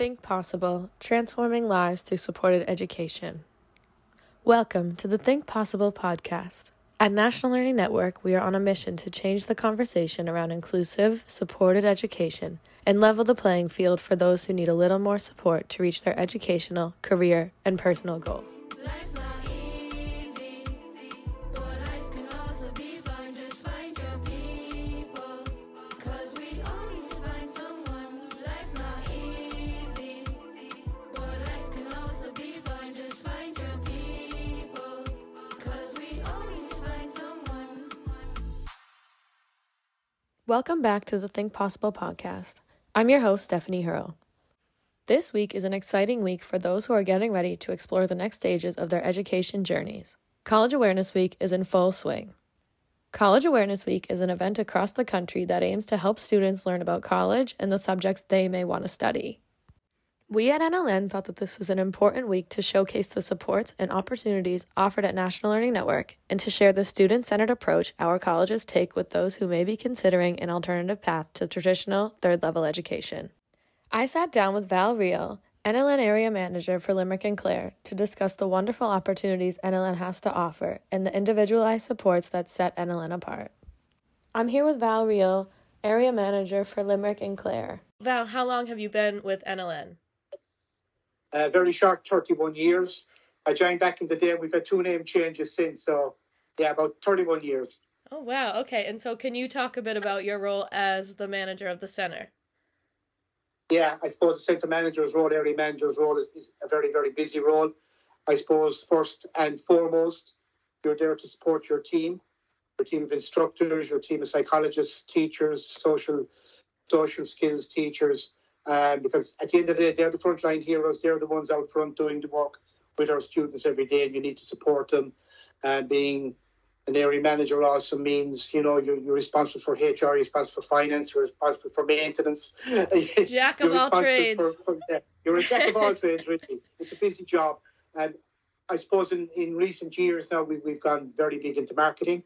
Think Possible Transforming Lives Through Supported Education. Welcome to the Think Possible podcast. At National Learning Network, we are on a mission to change the conversation around inclusive, supported education and level the playing field for those who need a little more support to reach their educational, career, and personal goals. Welcome back to the Think Possible podcast. I'm your host, Stephanie Hurl. This week is an exciting week for those who are getting ready to explore the next stages of their education journeys. College Awareness Week is in full swing. College Awareness Week is an event across the country that aims to help students learn about college and the subjects they may want to study. We at NLN thought that this was an important week to showcase the supports and opportunities offered at National Learning Network and to share the student centered approach our colleges take with those who may be considering an alternative path to traditional third level education. I sat down with Val Real, NLN Area Manager for Limerick and Clare, to discuss the wonderful opportunities NLN has to offer and the individualized supports that set NLN apart. I'm here with Val Real, Area Manager for Limerick and Clare. Val, how long have you been with NLN? Uh, very short 31 years. I joined back in the day. and We've had two name changes since, so yeah, about 31 years. Oh wow, okay. And so, can you talk a bit about your role as the manager of the center? Yeah, I suppose the centre manager's role, area manager's role, is, is a very, very busy role. I suppose first and foremost, you're there to support your team, your team of instructors, your team of psychologists, teachers, social social skills teachers, um, because at the end of the day, they're the frontline heroes. They're the ones out front doing the work with our students every day, and you need to support them. And uh, being an area manager also means, you know, you're, you're responsible for HR, you're responsible for finance, you're responsible for maintenance. Jack of all trades. For, for, you're a jack of all trades, really. It's a busy job. And I suppose in, in recent years now, we, we've gone very big into marketing.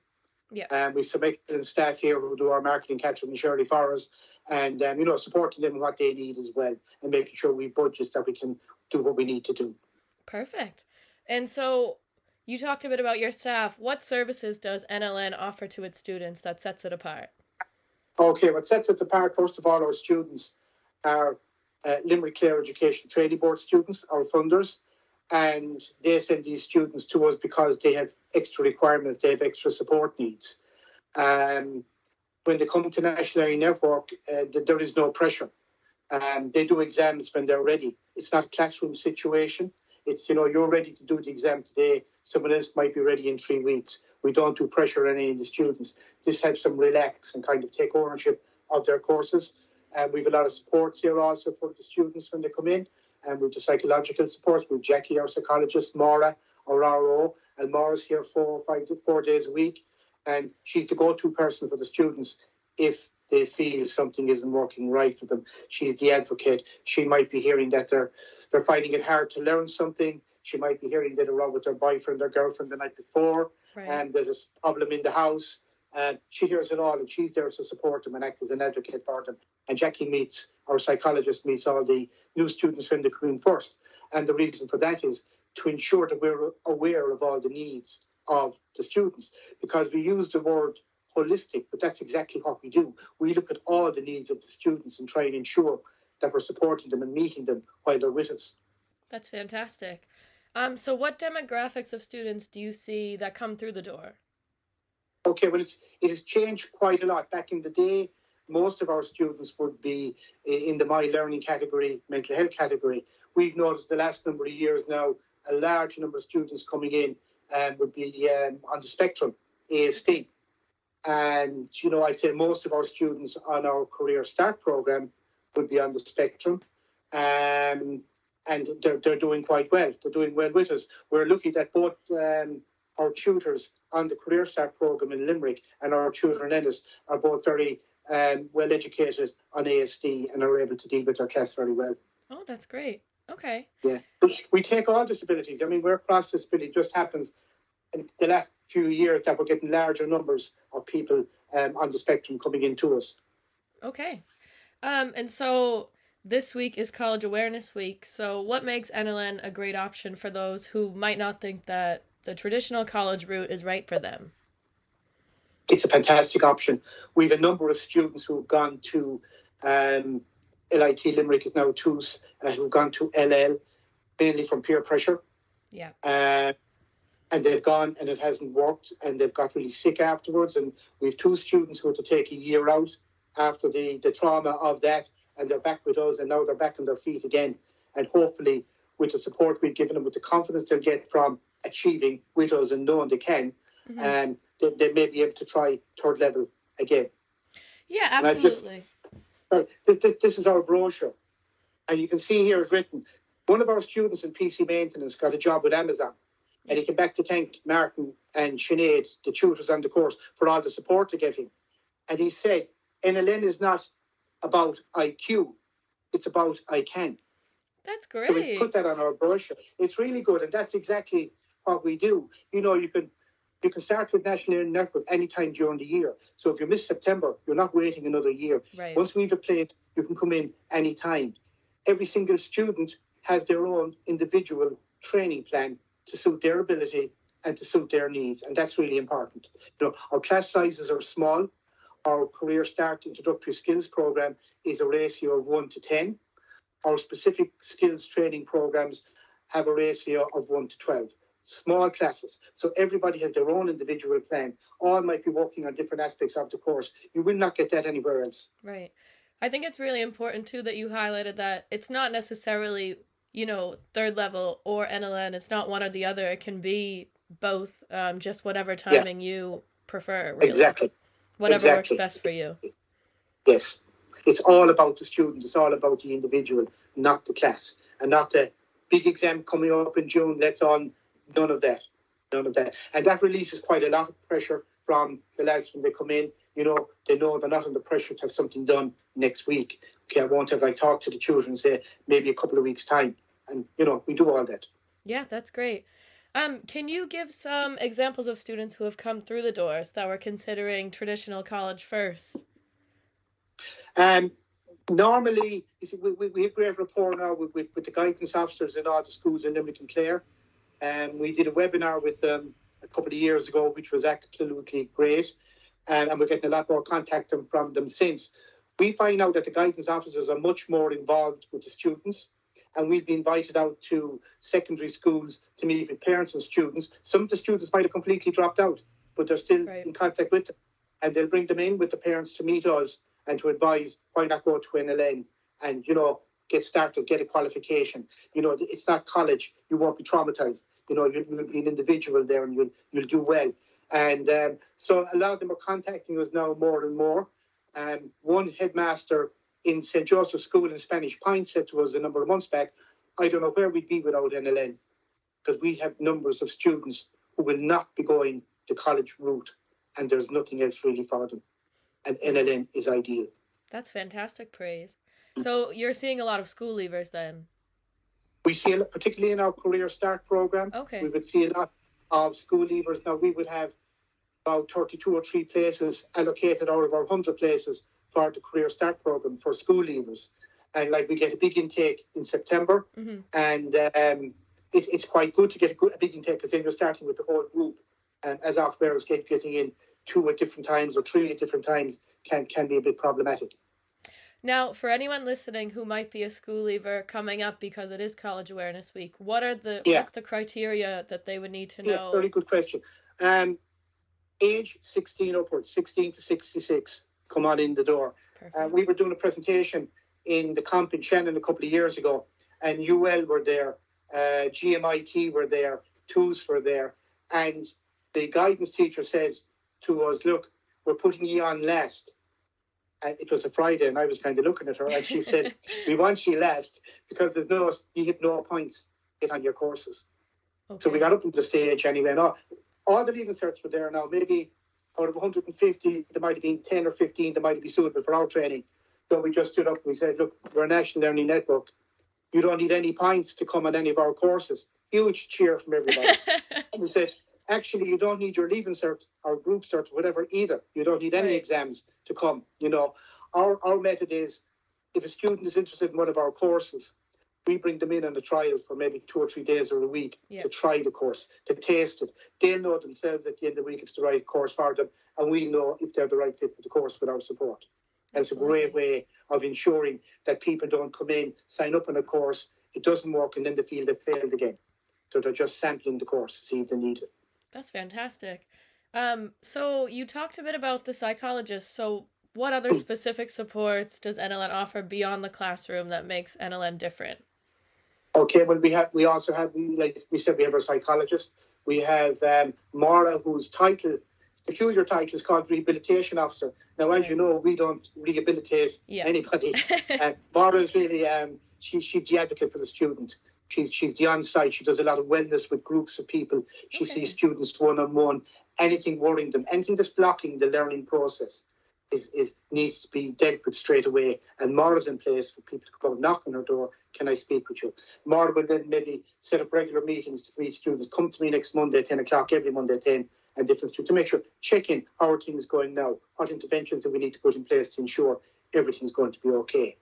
Yeah. Um, we've some excellent staff here who do our marketing, Catherine and Shirley Forrest, and um, you know supporting them what they need as well, and making sure we budget so we can do what we need to do. Perfect. And so you talked a bit about your staff. What services does NLN offer to its students that sets it apart? Okay, what sets it apart, first of all, our students are uh, Limerick Clare Education Training Board students, our funders, and they send these students to us because they have extra requirements, they have extra support needs. Um, when they come to National Learning Network, uh, there is no pressure. Um, they do exams when they're ready. It's not a classroom situation. It's, you know, you're ready to do the exam today. Someone else might be ready in three weeks. We don't do pressure on any of the students. This helps them relax and kind of take ownership of their courses. And we have a lot of supports here also for the students when they come in. And with the psychological support, with Jackie, our psychologist, Maura, our RO, and Maura's here four, five, four days a week and she's the go-to person for the students if they feel something isn't working right for them. She's the advocate. She might be hearing that they're they're finding it hard to learn something. She might be hearing that they're wrong with their boyfriend or girlfriend the night before, right. and there's a problem in the house. And she hears it all, and she's there to support them and act as an advocate for them. And Jackie meets our psychologist meets all the new students when they come in first. And the reason for that is to ensure that we're aware of all the needs of the students because we use the word holistic, but that's exactly what we do. We look at all the needs of the students and try and ensure that we're supporting them and meeting them while they're with us. That's fantastic. Um, so, what demographics of students do you see that come through the door? Okay, well, it's it has changed quite a lot. Back in the day, most of our students would be in the my learning category, mental health category. We've noticed the last number of years now a large number of students coming in um, would be um, on the spectrum, ASD. And, you know, I'd say most of our students on our Career Start program would be on the spectrum. Um, and they're, they're doing quite well. They're doing well with us. We're looking at both um, our tutors on the Career Start program in Limerick and our tutor in Ennis are both very um, well educated on ASD and are able to deal with their class very well. Oh, that's great. Okay. Yeah. We take all disabilities. I mean, where cross disability just happens in the last few years that we're getting larger numbers of people um, on the spectrum coming into us. Okay. Um, and so This week is College Awareness Week, so what makes NLN a great option for those who might not think that the traditional college route is right for them? It's a fantastic option. We have a number of students who have gone to um, LIT Limerick is now TUS, uh, who've gone to LL, mainly from peer pressure. Yeah. Uh, and they've gone and it hasn't worked and they've got really sick afterwards. And we have two students who had to take a year out after the, the trauma of that and they're back with us and now they're back on their feet again. And hopefully, with the support we've given them, with the confidence they'll get from achieving with us and knowing they can, mm-hmm. um, they, they, may be able to try third level again. Yeah, absolutely. Just, uh, this, this is our brochure. And you can see here it's written one of our students in PC maintenance got a job with Amazon. And he came back to thank Martin and Sinead, the tutors on the course, for all the support they're getting. And he said, NLN is not about IQ, it's about I can. That's great. So we put that on our brochure. It's really good, and that's exactly what we do. You know, you can you can start with National Learning Network anytime during the year. So if you miss September, you're not waiting another year. Right. Once we've a place, you can come in anytime. Every single student has their own individual training plan to suit their ability and to suit their needs, and that's really important. You know, our class sizes are small, our Career Start Introductory Skills Program is a ratio of 1 to 10. Our specific skills training programs have a ratio of 1 to 12. Small classes. So everybody has their own individual plan. All might be working on different aspects of the course. You will not get that anywhere else. Right. I think it's really important too that you highlighted that it's not necessarily, you know, third level or NLN. It's not one or the other. It can be both, um, just whatever timing yeah. you prefer. Really. Exactly. Whatever exactly. works best for you. Yes. It's all about the student, it's all about the individual, not the class. And not the big exam coming up in June, let's on none of that. None of that. And that releases quite a lot of pressure from the lads when they come in. You know, they know they're not under pressure to have something done next week. Okay, I won't have like talk to the children and say maybe a couple of weeks' time. And you know, we do all that. Yeah, that's great. Um, can you give some examples of students who have come through the doors that were considering traditional college first? Um, normally, you see, we, we, we have great rapport now with, with, with, the guidance officers in all the schools in Limerick and Clare. Um, we did a webinar with them a couple of years ago, which was absolutely great. Um, and we're getting a lot more contact from them since. We find out that the guidance officers are much more involved with the students and we've been invited out to secondary schools to meet with parents and students. Some of the students might have completely dropped out, but they're still right. in contact with them. And they'll bring them in with the parents to meet us and to advise why not go to NLN and, you know, get started, get a qualification. You know, it's not college. You won't be traumatized. You know, you'll, you'll be an individual there and you'll, you'll do well. And um, so a lot of them are contacting us now more and more. Um, one headmaster in St. Joseph's School in Spanish Point said to us a number of months back, I don't know where we'd be without NLN because we have numbers of students who will not be going the college route and there's nothing else really for them. And NLN is ideal. That's fantastic praise. So you're seeing a lot of school leavers then? We see a lot, particularly in our Career Start program. Okay. We would see a lot of school leavers. Now we would have about 32 or 3 places allocated out of our 100 places for the Career Start program for school leavers. And like we get a big intake in September, mm-hmm. and um, it's, it's quite good to get a, good, a big intake because then you're starting with the whole group. And as off bearers get getting in two at different times or three at different times can can be a bit problematic. Now, for anyone listening who might be a school leaver coming up because it is College Awareness Week, what are the yeah. what's the criteria that they would need to know? Yeah, very good question. Um, age 16 upwards, 16 to 66 come on in the door. Uh, we were doing a presentation in the camp in Shannon a couple of years ago, and UL were there, uh, GMIT were there, TUS were there, and the guidance teacher said to us, "Look, we're putting you on last." And it was a Friday, and I was kind of looking at her, and she said, "We want you last because there's no, you have no points in on your courses." Okay. So we got up on the stage anyway. And all, all the leaving certs were there now. Maybe out of 150, there might have been 10 or 15 that might be suitable for our training. So we just stood up and we said, look, we're a national learning network. You don't need any points to come on any of our courses. Huge cheer from everybody. and we said, actually, you don't need your leaving cert or group cert, whatever, either. You don't need any right. exams to come. You know, our, our method is if a student is interested in one of our courses, we bring them in on a trial for maybe two or three days or a week to try the course, to taste it. They'll know themselves at the end of the week if it's the right course for them, and we know if they're the right fit for the course with our support. And it's a great way of ensuring that people don't come in, sign up on a course, it doesn't work, and then they feel they've failed again. So they're just sampling the course to see if they need it. That's fantastic. Um, so you talked a bit about the psychologist. So what other specific supports does NLN offer beyond the classroom that makes NLN different? Okay, well, we have we also have we like we said we have our psychologist. We have um, Mara, whose title, peculiar title, is called rehabilitation officer. Now, as you know, we don't rehabilitate Yeah. anybody. uh, Mara is really um, she, she's the advocate for the student. She's she's the on-site. She does a lot of wellness with groups of people. She Okay. sees students one on one. Anything worrying them, anything that's blocking the learning process, is, is needs to be dealt with straight away. And Mara's in place for people to come and knock on her door. Can I speak with you? Mara will then maybe set up regular meetings to meet students. Come to me next Monday at 10 o'clock, every Monday at 10, and different students to make sure, check in how are things going now? What interventions do we need to put in place to ensure everything's going to be okay?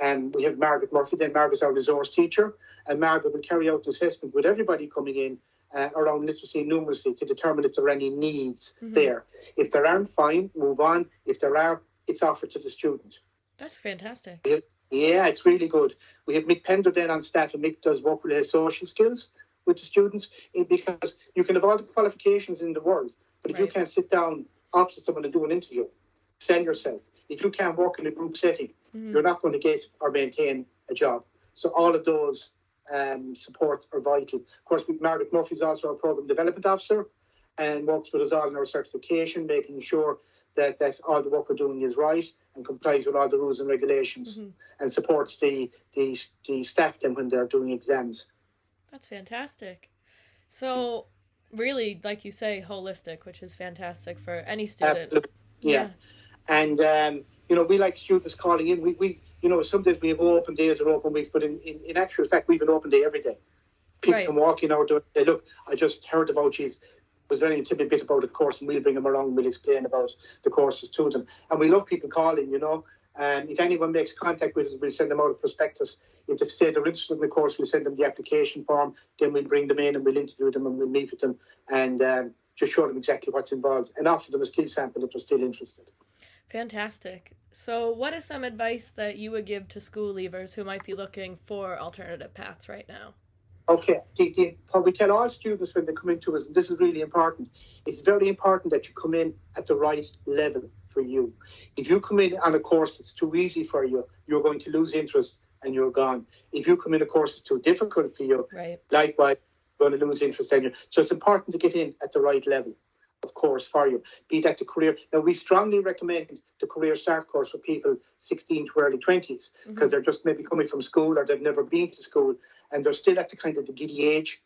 And we have Margaret Murphy, then Margaret's our resource teacher, and Margaret will carry out the assessment with everybody coming in uh, around literacy and numeracy to determine if there are any needs Mhm. there. If there aren't, fine, move on. If there are, it's offered to the student. That's fantastic. Yeah, it's really good. We have Mick Pender then on staff, and Mick does work with his social skills with the students eh, because you can have all the qualifications in the world, but if you can't sit down opposite someone and do an interview, send yourself. If you can't work in a group setting, Mhm. you're not going to get or maintain a job. So all of those um, supports are vital. Of course, Margaret Murphy is also our program development officer and works with us all in our certification, making sure that, that all the work we're doing is right and complies with all the rules and regulations Mhm. and supports the, the, the staff then when they're doing exams. That's fantastic. So, really, like you say, holistic, which is fantastic for any student. Absolutely. Yeah. And, um, you know, we like students calling in. We, we you know, some days we have open days or open weeks, but in, in, in actual fact, we have an open day every day. People Right. can walk in our door and say, look, I just heard about you. Was there any timid bit about the course? And we'll bring them along and we'll explain about the courses to them. And we love people calling, you know. And if anyone makes contact with us, we'll send them out a prospectus. If they say they're interested in the course, we'll send them the application form. Then we'll bring them in and we'll interview them and we'll meet with them and um, just show them exactly what's involved and offer them a skill sample if they're still interested. Fantastic. So, what is some advice that you would give to school leavers who might be looking for alternative paths right now? Okay, the, the, what we tell all students when they come into us, and this is really important, it's very important that you come in at the right level for you. If you come in on a course that's too easy for you, you're going to lose interest and you're gone. If you come in a course that's too difficult for you, Right. likewise, you're going to lose interest in you. So it's important to get in at the right level, of course, for you. Be that the career. Now, we strongly recommend the Career Start course for people 16 to early 20s mm-hmm. because they're just maybe coming from school or they've never been to school and they're still at the kind of the giddy age.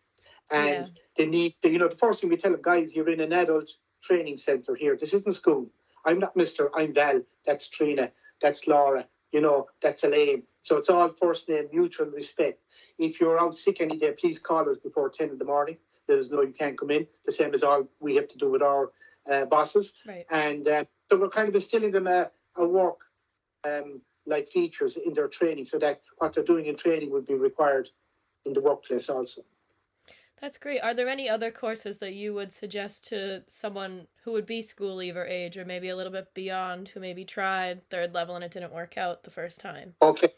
And Yeah. they need, you know, the first thing we tell them, guys, you're in an adult training centre here. This isn't school. I'm not Mr. I'm Val. That's Trina. That's Laura. You know, that's Elaine. So it's all first name, mutual respect. If you're out sick any day, please call us before 10 in the morning. There's no, you can't come in. The same as all we have to do with our uh, bosses. Right. And uh, so we're kind of instilling them a, a work um, like features in their training so that what they're doing in training would be required in the workplace also. That's great. Are there any other courses that you would suggest to someone who would be school leaver age or maybe a little bit beyond who maybe tried third level and it didn't work out the first time? Okay.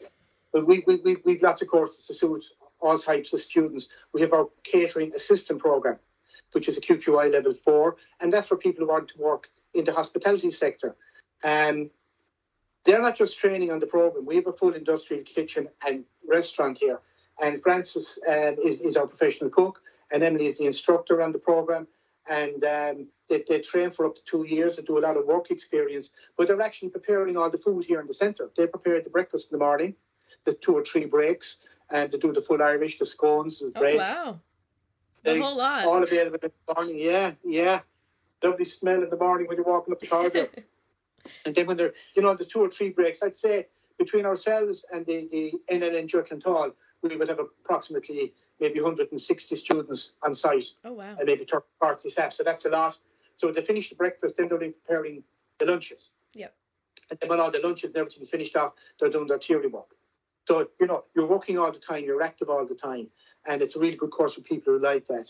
Well, we, we, we, we've lots of courses to suit all types of students. We have our catering assistant program, which is a QQI level four, and that's for people who want to work in the hospitality sector. Um, they're not just training on the program. We have a full industrial kitchen and restaurant here. And Francis um, is, is our professional cook, and Emily is the instructor on the program. And um, they, they train for up to two years and do a lot of work experience. But they're actually preparing all the food here in the centre. They prepare the breakfast in the morning, the two or three breaks, and they do the full Irish, the scones, the Oh, bread, wow. The whole lot. all available in the morning. Yeah, yeah. Lovely smell in the morning when you're walking up the corridor. and then when they're, you know, there's two or three breaks. I'd say between ourselves and the, the NLN Jutland Hall, we would have approximately maybe 160 students on site oh, wow. and maybe 30, 40 staff. So that's a lot. So they finish the breakfast, then they're preparing the lunches. Yep. And then when all the lunches and everything is finished off, they're doing their theory work. So, you know, you're working all the time, you're active all the time. And it's a really good course for people who like that.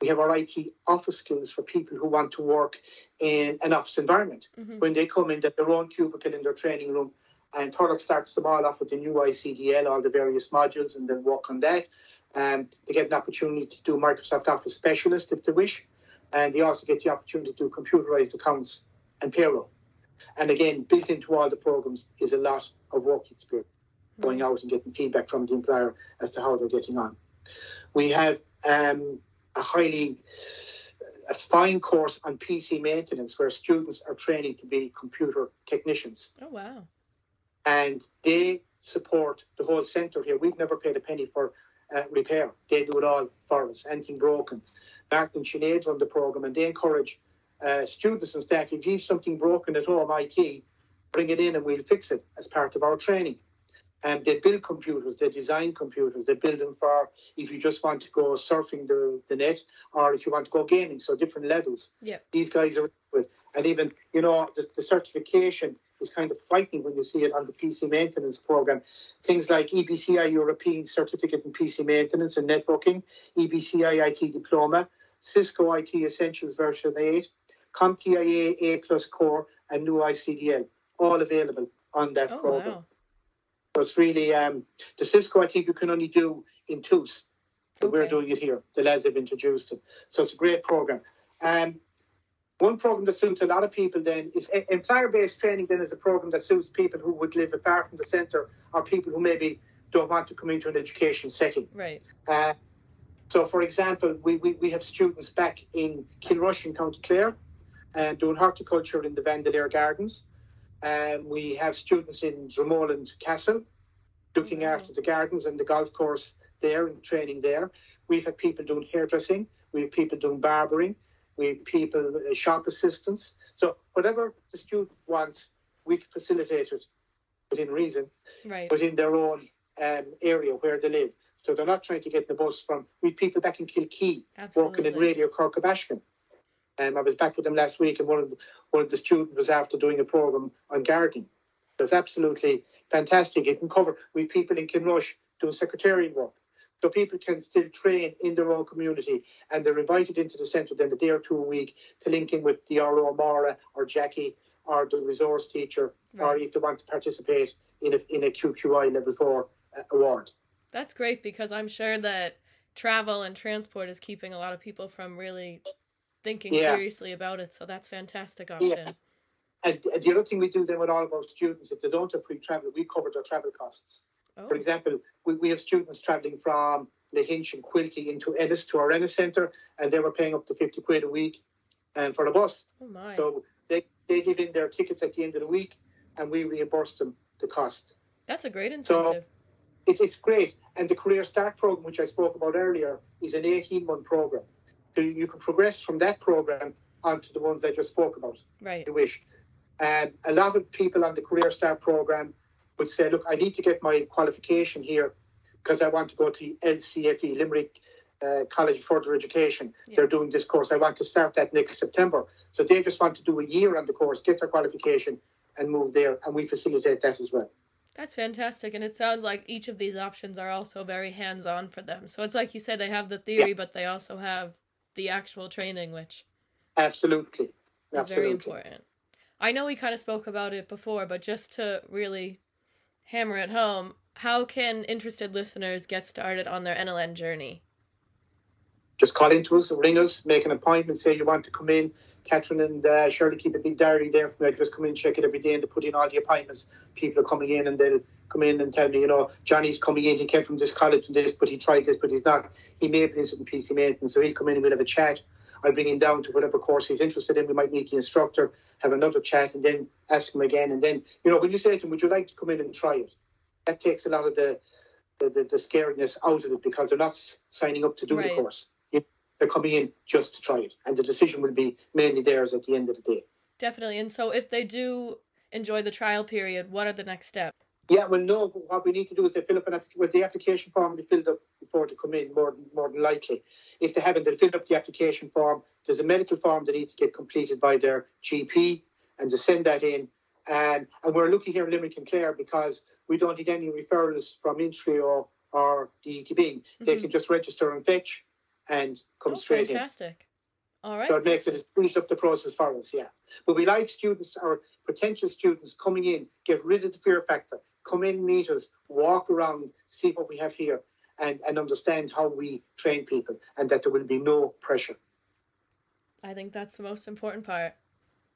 We have our IT office skills for people who want to work in an office environment. Mm-hmm. When they come in, their own cubicle in their training room, and Thurles starts them all off with the new ICDL, all the various modules, and then work on that. And they get an opportunity to do Microsoft Office Specialist if they wish. And they also get the opportunity to do computerized accounts and payroll. And again, built into all the programs is a lot of work experience, going out and getting feedback from the employer as to how they're getting on. We have um, a highly a fine course on PC maintenance where students are training to be computer technicians. Oh wow! And they support the whole centre here. We've never paid a penny for uh, repair. They do it all for us. Anything broken, Martin and Sinead run the program, and they encourage uh, students and staff. If you have something broken at home, IT, bring it in and we'll fix it as part of our training. And they build computers, they design computers, they build them for if you just want to go surfing the, the net or if you want to go gaming, so different levels. Yeah. These guys are with. and even, you know, the, the certification is kind of frightening when you see it on the PC maintenance program. Things like EBCI European Certificate in PC Maintenance and Networking, EBCI IT Diploma, Cisco IT Essentials version 8, CompTIA A Plus Core, and new ICDL, all available on that oh, program. Wow. So it's really um, the Cisco. I think you can only do in twos, but okay. we're doing it here. The lads have introduced it, so it's a great program. Um, one program that suits a lot of people then is employer-based training. Then is a program that suits people who would live far from the centre or people who maybe don't want to come into an education setting. Right. Uh, so, for example, we, we, we have students back in Kilrush in County Clare uh, doing horticulture in the Vandeleur Gardens. Um, we have students in Dromoland Castle looking mm-hmm. after the gardens and the golf course there and training there. We've had people doing hairdressing. We have people doing barbering. We have people, uh, shop assistants. So whatever the student wants, we can facilitate it within reason, right. within their own um, area where they live. So they're not trying to get the bus from. We have people back in Kilkee Absolutely. working in Radio Cork um, I was back with them last week, and one of the, of the student was after doing a program on gardening. So it's absolutely fantastic. It can cover with people in Kilrush doing secretarial work. So people can still train in their own community and they're invited into the centre then a day or two a week to link in with the RO Mara or Jackie or the resource teacher right. or if they want to participate in a, in a QQI level 4 uh, award. That's great because I'm sure that travel and transport is keeping a lot of people from really thinking yeah. seriously about it. So that's fantastic option. Yeah. And the other thing we do then with all of our students, if they don't have pre-travel, we cover their travel costs. Oh. For example, we, we have students travelling from Lahinch and Quilty into Ennis to our Ennis Centre, and they were paying up to 50 quid a week um, for the bus. Oh my. So they, they give in their tickets at the end of the week, and we reimburse them the cost. That's a great incentive. So it's, it's great. And the Career Start program, which I spoke about earlier, is an 18 month program. So you can progress from that program onto the ones I just spoke about. Right. If you wish. And a lot of people on the Career Start program would say, look, I need to get my qualification here because I want to go to LCFE, Limerick uh, College of Further Education. Yeah. They're doing this course. I want to start that next September. So they just want to do a year on the course, get their qualification, and move there. And we facilitate that as well. That's fantastic. And it sounds like each of these options are also very hands on for them. So it's like you said, they have the theory, yeah. but they also have the actual training, which absolutely is absolutely. very important. I know we kind of spoke about it before, but just to really hammer it home, how can interested listeners get started on their NLN journey? Just call into us, ring us, make an appointment, say you want to come in. Catherine and uh, Shirley keep a big diary there for me. Just come in, check it every day, and to put in all the appointments. People are coming in and they'll come in and tell me, you know, Johnny's coming in, he came from this college and this, but he tried this, but he's not. He may be interested in PC maintenance, so he'll come in and we'll have a chat. I'll bring him down to whatever course he's interested in. We might meet the instructor, have another chat, and then ask him again. And then, you know, when you say to him, would you like to come in and try it? That takes a lot of the the, the, the scaredness out of it because they're not signing up to do right. the course. They're coming in just to try it. And the decision will be mainly theirs at the end of the day. Definitely. And so if they do enjoy the trial period, what are the next steps? Yeah, well, no. What we need to do is they fill up an with the application form be filled up before they come in. More more than likely, if they haven't, they'll fill up the application form. There's a medical form they need to get completed by their GP, and to send that in. And, and we're looking here in Limerick and Clare because we don't need any referrals from Intreo or the ETB. Mm-hmm. They can just register and Fetch and come oh, straight fantastic. in. Fantastic. All right. So it makes it, it speeds up the process for us, yeah. But we like students or potential students coming in, get rid of the fear factor, come in, meet us, walk around, see what we have here, and, and understand how we train people and that there will be no pressure. I think that's the most important part.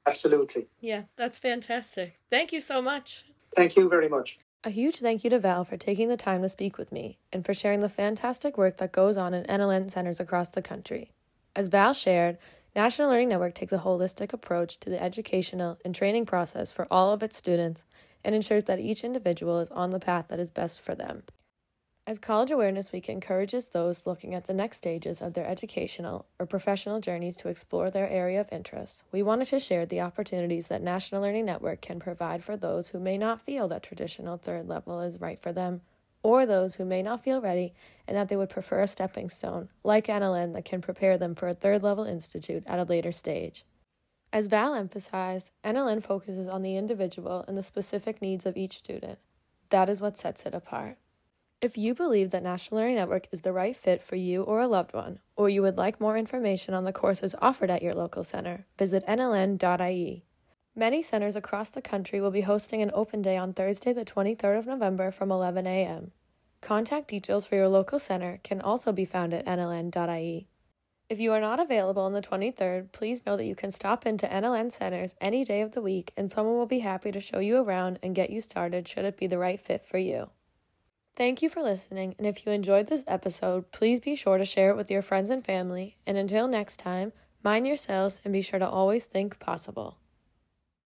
Absolutely. Yeah, that's fantastic. Thank you so much. Thank you very much. A huge thank you to Val for taking the time to speak with me and for sharing the fantastic work that goes on in NLN centers across the country. As Val shared, National Learning Network takes a holistic approach to the educational and training process for all of its students and ensures that each individual is on the path that is best for them. As College Awareness Week encourages those looking at the next stages of their educational or professional journeys to explore their area of interest, we wanted to share the opportunities that National Learning Network can provide for those who may not feel that traditional third level is right for them, or those who may not feel ready and that they would prefer a stepping stone, like NLN, that can prepare them for a third level institute at a later stage. As Val emphasized, NLN focuses on the individual and the specific needs of each student. That is what sets it apart. If you believe that National Learning Network is the right fit for you or a loved one, or you would like more information on the courses offered at your local center, visit nln.ie. Many centers across the country will be hosting an open day on Thursday, the 23rd of November from 11 a.m. Contact details for your local center can also be found at nln.ie. If you are not available on the 23rd, please know that you can stop into NLN centers any day of the week and someone will be happy to show you around and get you started should it be the right fit for you. Thank you for listening, and if you enjoyed this episode, please be sure to share it with your friends and family. And until next time, mind yourselves and be sure to always think possible.